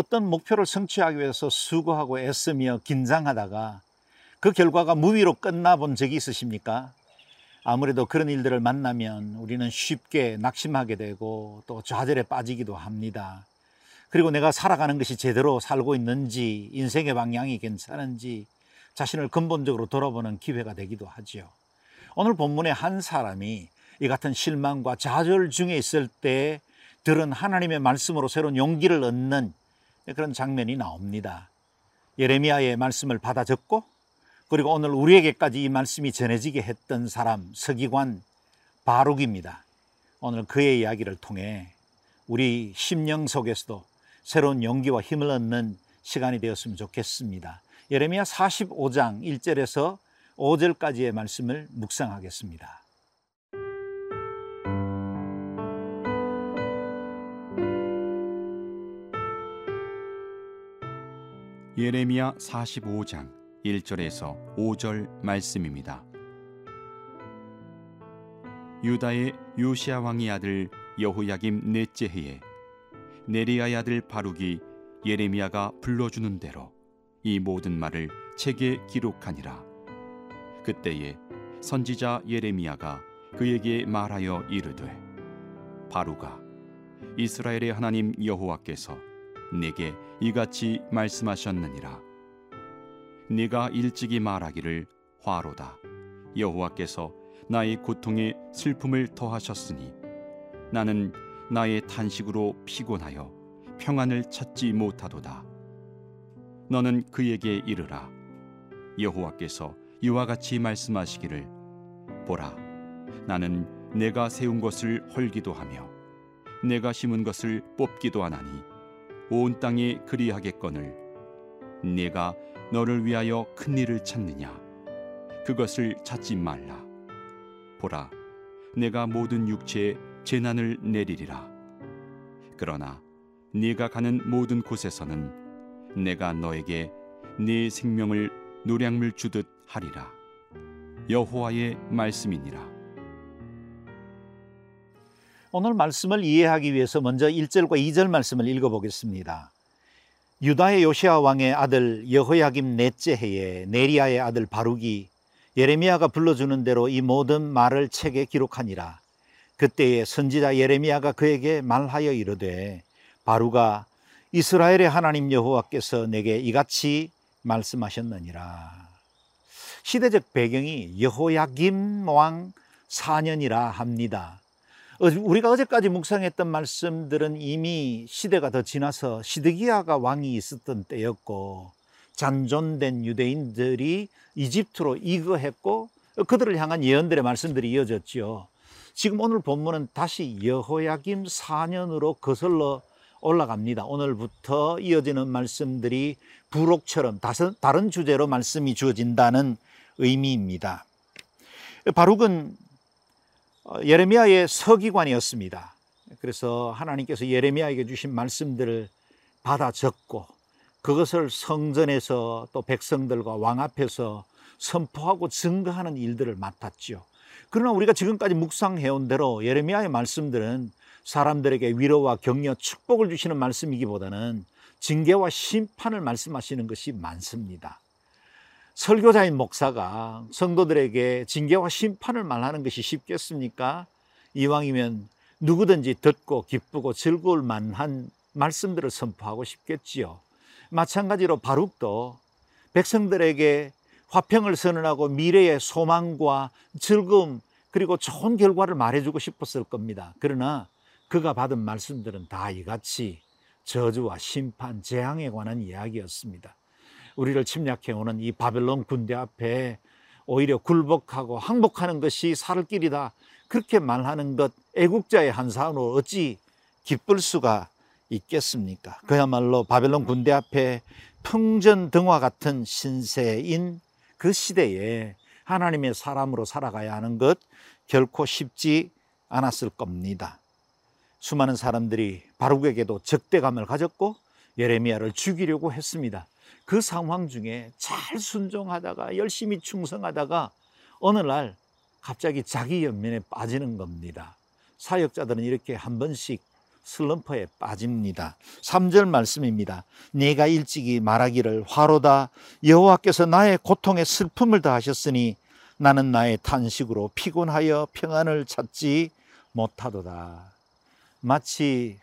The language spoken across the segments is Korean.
어떤 목표를 성취하기 위해서 수고하고 애쓰며 긴장하다가 그 결과가 무위로 끝나본 적이 있으십니까? 아무래도 그런 일들을 만나면 우리는 쉽게 낙심하게 되고 또 좌절에 빠지기도 합니다. 그리고 내가 살아가는 것이 제대로 살고 있는지, 인생의 방향이 괜찮은지 자신을 근본적으로 돌아보는 기회가 되기도 하지요. 오늘 본문의 한 사람이 이 같은 실망과 좌절 중에 있을 때 들은 하나님의 말씀으로 새로운 용기를 얻는 그런 장면이 나옵니다. 예레미야의 말씀을 받아 적고 그리고 오늘 우리에게까지 이 말씀이 전해지게 했던 사람 서기관 바룩입니다. 오늘 그의 이야기를 통해 우리 심령 속에서도 새로운 용기와 힘을 얻는 시간이 되었으면 좋겠습니다. 예레미야 45장 1절에서 5절까지의 말씀을 묵상하겠습니다. 예레미야 45장 1절에서 5절 말씀입니다. 유다의 요시아 왕의 아들 여호야김 넷째 해에 네리아의 아들 바룩이 예레미야가 불러주는 대로 이 모든 말을 책에 기록하니라. 그때에 선지자 예레미야가 그에게 말하여 이르되 바루가 이스라엘의 하나님 여호와께서 내게 이같이 말씀하셨느니라. 네가 일찍이 말하기를 화로다. 여호와께서 나의 고통에 슬픔을 더하셨으니 나는 나의 탄식으로 피곤하여 평안을 찾지 못하도다. 너는 그에게 이르라. 여호와께서 이와 같이 말씀하시기를 보라. 나는 내가 세운 것을 헐기도 하며 내가 심은 것을 뽑기도 하나니 온 땅에 그리하겠거늘. 네가 너를 위하여 큰 일을 찾느냐? 그것을 찾지 말라. 보라 내가 모든 육체에 재난을 내리리라. 그러나 네가 가는 모든 곳에서는 내가 너에게 네 생명을 노량물 주듯 하리라. 여호와의 말씀이니라 오늘 말씀을 이해하기 위해서 먼저 1절과 2절 말씀을 읽어 보겠습니다. 유다의 요시아 왕의 아들 여호야김 넷째 해에 네리아의 아들 바룩이 예레미야가 불러주는 대로 이 모든 말을 책에 기록하니라. 그때에 선지자 예레미야가 그에게 말하여 이르되 바루가 이스라엘의 하나님 여호와께서 내게 이같이 말씀하셨느니라. 시대적 배경이 여호야김 왕 4년이라 합니다. 우리가 어제까지 묵상했던 말씀들은 이미 시대가 더 지나서 시드기야가 왕이 있었던 때였고 잔존된 유대인들이 이집트로 이거했고 그들을 향한 예언들의 말씀들이 이어졌지요. 지금 오늘 본문은 다시 여호야김 4년으로 거슬러 올라갑니다. 오늘부터 이어지는 말씀들이 부록처럼 다른 주제로 말씀이 주어진다는 의미입니다. 바룩은 어, 예레미야의 서기관이었습니다. 그래서 하나님께서 예레미야에게 주신 말씀들을 받아 적고 그것을 성전에서 또 백성들과 왕 앞에서 선포하고 증거하는 일들을 맡았지요. 그러나 우리가 지금까지 묵상해온 대로 예레미야의 말씀들은 사람들에게 위로와 격려, 축복을 주시는 말씀이기보다는 징계와 심판을 말씀하시는 것이 많습니다. 설교자인 목사가 성도들에게 징계와 심판을 말하는 것이 쉽겠습니까? 이왕이면 누구든지 듣고 기쁘고 즐거울 만한 말씀들을 선포하고 싶겠지요. 마찬가지로 바룩도 백성들에게 화평을 선언하고 미래의 소망과 즐거움 그리고 좋은 결과를 말해주고 싶었을 겁니다. 그러나 그가 받은 말씀들은 다 이같이 저주와 심판, 재앙에 관한 이야기였습니다. 우리를 침략해 오는 이 바벨론 군대 앞에 오히려 굴복하고 항복하는 것이 살 길이다. 그렇게 말하는 것 애국자의 한사으로 어찌 기쁠 수가 있겠습니까? 그야말로 바벨론 군대 앞에 풍전 등화 같은 신세인 그 시대에 하나님의 사람으로 살아가야 하는 것 결코 쉽지 않았을 겁니다. 수많은 사람들이 바룩에게도 적대감을 가졌고 예레미야를 죽이려고 했습니다. 그 상황 중에 잘 순종하다가 열심히 충성하다가 어느 날 갑자기 자기 연민에 빠지는 겁니다. 사역자들은 이렇게 한 번씩 슬럼프에 빠집니다. 3절 말씀입니다. 내가 일찍이 말하기를 화로다 여호와께서 나의 고통에 슬픔을 더하셨으니 나는 나의 탄식으로 피곤하여 평안을 찾지 못하도다. 마치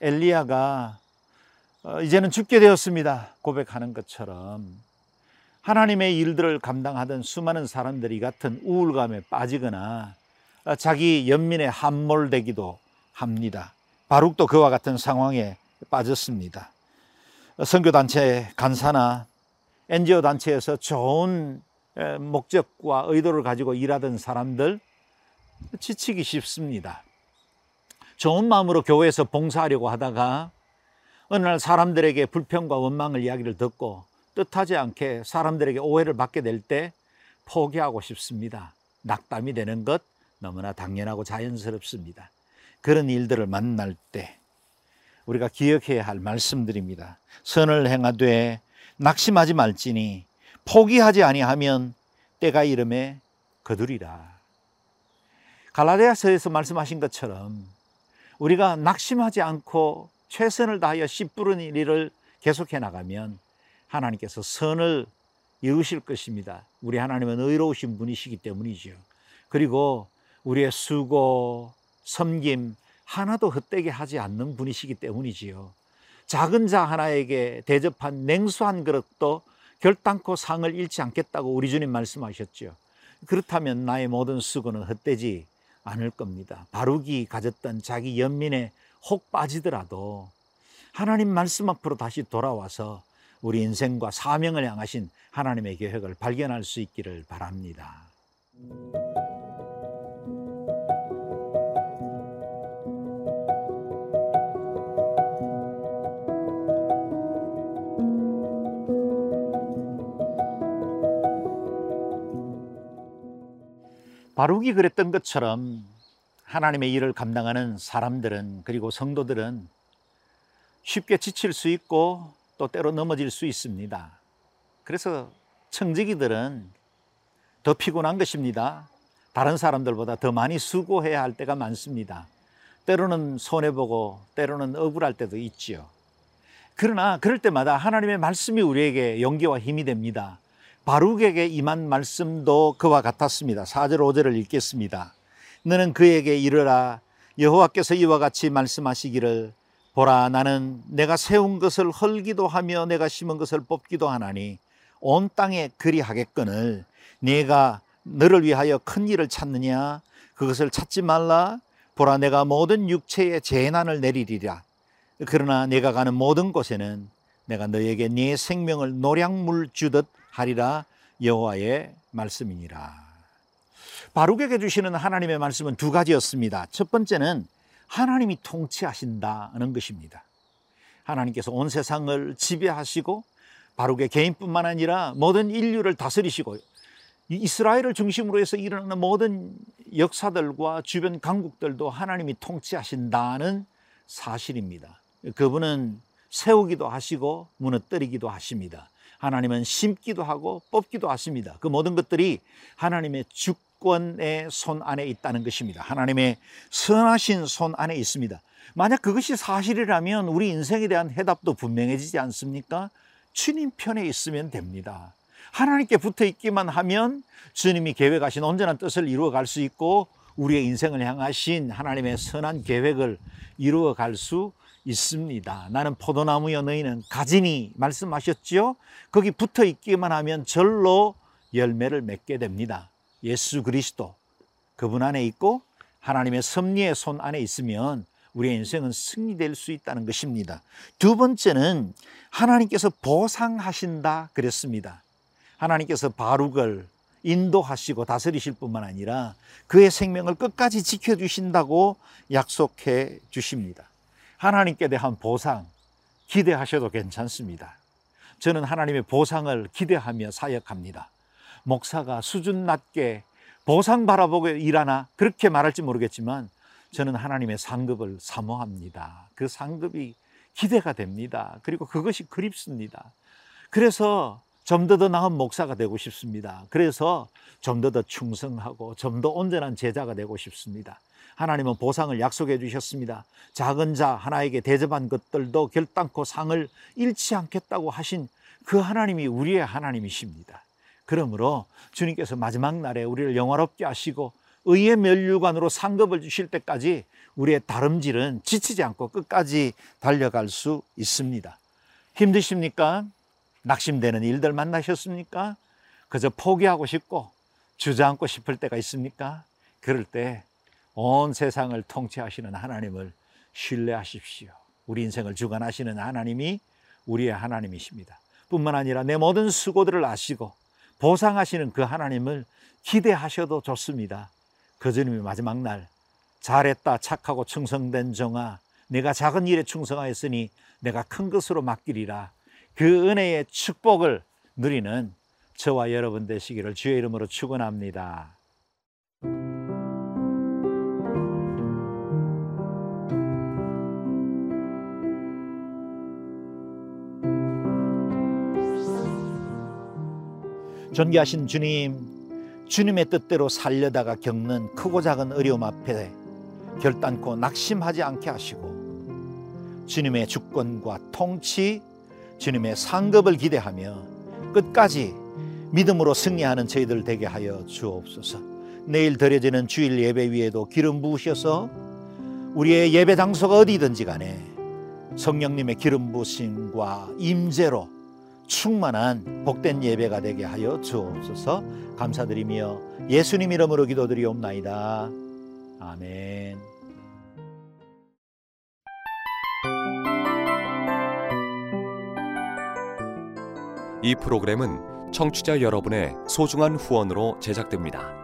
엘리야가 어, 이제는 죽게 되었습니다. 고백하는 것처럼 하나님의 일들을 감당하던 수많은 사람들이 같은 우울감에 빠지거나 어, 자기 연민에 함몰되기도 합니다. 바룩도 그와 같은 상황에 빠졌습니다. 선교단체 간사나 NGO 단체에서 좋은 목적과 의도를 가지고 일하던 사람들 지치기 쉽습니다. 좋은 마음으로 교회에서 봉사하려고 하다가 어느 날 사람들에게 불평과 원망을 이야기를 듣고 뜻하지 않게 사람들에게 오해를 받게 될 때 포기하고 싶습니다. 낙담이 되는 것 너무나 당연하고 자연스럽습니다. 그런 일들을 만날 때 우리가 기억해야 할 말씀들입니다. 선을 행하되 낙심하지 말지니 포기하지 아니하면 때가 이름에 거두리라. 갈라디아서에서 말씀하신 것처럼 우리가 낙심하지 않고 최선을 다하여 씨 뿌른 일을 계속해 나가면 하나님께서 선을 이루실 것입니다. 우리 하나님은 의로우신 분이시기 때문이죠. 그리고 우리의 수고, 섬김 하나도 헛되게 하지 않는 분이시기 때문이지요. 작은 자 하나에게 대접한 냉수 한 그릇도 결단코 상을 잃지 않겠다고 우리 주님 말씀하셨죠. 그렇다면 나의 모든 수고는 헛되지 않을 겁니다. 바룩이 가졌던 자기 연민에 혹 빠지더라도 하나님 말씀 앞으로 다시 돌아와서 우리 인생과 사명을 향하신 하나님의 계획을 발견할 수 있기를 바랍니다. 바룩이 그랬던 것처럼 하나님의 일을 감당하는 사람들은 그리고 성도들은 쉽게 지칠 수 있고 또 때로 넘어질 수 있습니다. 그래서 청지기들은 더 피곤한 것입니다. 다른 사람들보다 더 많이 수고해야 할 때가 많습니다. 때로는 손해보고 때로는 억울할 때도 있지요. 그러나 그럴 때마다 하나님의 말씀이 우리에게 용기와 힘이 됩니다. 바룩에게 임한 말씀도 그와 같았습니다. 4절 5절을 읽겠습니다. 너는 그에게 이르라. 여호와께서 이와 같이 말씀하시기를 보라 나는 내가 세운 것을 헐기도 하며 내가 심은 것을 뽑기도 하나니 온 땅에 그리 하겠거늘. 내가 너를 위하여 큰 일을 찾느냐? 그것을 찾지 말라. 보라 내가 모든 육체에 재난을 내리리라. 그러나 내가 가는 모든 곳에는 내가 너에게 네 생명을 노량물 주듯 하리라 여호와의 말씀이니라. 바룩에게 주시는 하나님의 말씀은 두 가지였습니다. 첫 번째는 하나님이 통치하신다는 것입니다. 하나님께서 온 세상을 지배하시고 바룩의 개인뿐만 아니라 모든 인류를 다스리시고 이스라엘을 중심으로 해서 일어나는 모든 역사들과 주변 강국들도 하나님이 통치하신다는 사실입니다. 그분은 세우기도 하시고 무너뜨리기도 하십니다. 하나님은 심기도 하고 뽑기도 하십니다. 그 모든 것들이 하나님의 주권의 손 안에 있다는 것입니다. 하나님의 선하신 손 안에 있습니다. 만약 그것이 사실이라면 우리 인생에 대한 해답도 분명해지지 않습니까? 주님 편에 있으면 됩니다. 하나님께 붙어 있기만 하면 주님이 계획하신 온전한 뜻을 이루어 갈 수 있고 우리의 인생을 향하신 하나님의 선한 계획을 이루어 갈수 있습니다. 나는 포도나무여 너희는 가지니 말씀하셨지요. 거기 붙어 있기만 하면 절로 열매를 맺게 됩니다. 예수 그리스도 그분 안에 있고 하나님의 섭리의 손 안에 있으면 우리의 인생은 승리될 수 있다는 것입니다. 두 번째는 하나님께서 보상하신다 그랬습니다. 하나님께서 바룩을 인도하시고 다스리실 뿐만 아니라 그의 생명을 끝까지 지켜주신다고 약속해 주십니다. 하나님께 대한 보상 기대하셔도 괜찮습니다. 저는 하나님의 보상을 기대하며 사역합니다. 목사가 수준 낮게 보상 바라보고 일하나 그렇게 말할지 모르겠지만 저는 하나님의 상급을 사모합니다. 그 상급이 기대가 됩니다. 그리고 그것이 그립습니다. 그래서 좀 더 더 나은 목사가 되고 싶습니다. 그래서 좀 더 더 충성하고 좀 더 온전한 제자가 되고 싶습니다. 하나님은 보상을 약속해 주셨습니다. 작은 자 하나에게 대접한 것들도 결단코 상을 잃지 않겠다고 하신 그 하나님이 우리의 하나님이십니다. 그러므로 주님께서 마지막 날에 우리를 영화롭게 하시고 의의 멸류관으로 상급을 주실 때까지 우리의 다름질은 지치지 않고 끝까지 달려갈 수 있습니다. 힘드십니까? 낙심되는 일들 만나셨습니까? 그저 포기하고 싶고 주저앉고 싶을 때가 있습니까? 그럴 때 온 세상을 통치하시는 하나님을 신뢰하십시오. 우리 인생을 주관하시는 하나님이 우리의 하나님이십니다. 뿐만 아니라 내 모든 수고들을 아시고 보상하시는 그 하나님을 기대하셔도 좋습니다. 그 주님이 마지막 날 잘했다 착하고 충성된 종아 내가 작은 일에 충성하였으니 내가 큰 것으로 맡기리라 그 은혜의 축복을 누리는 저와 여러분 되시기를 주의 이름으로 축원합니다. 존귀하신 주님, 주님의 뜻대로 살려다가 겪는 크고 작은 어려움 앞에 결단코 낙심하지 않게 하시고 주님의 주권과 통치, 주님의 상급을 기대하며 끝까지 믿음으로 승리하는 저희들 되게 하여 주옵소서. 내일 드려지는 주일 예배 위에도 기름 부으셔서 우리의 예배 장소가 어디든지 간에 성령님의 기름 부으심과 임재로 충만한 복된 예배가 되게 하여 주옵소서. 감사드리며 예수님 이름으로 기도드리옵나이다. 아멘. 이 프로그램은 청취자 여러분의 소중한 후원으로 제작됩니다.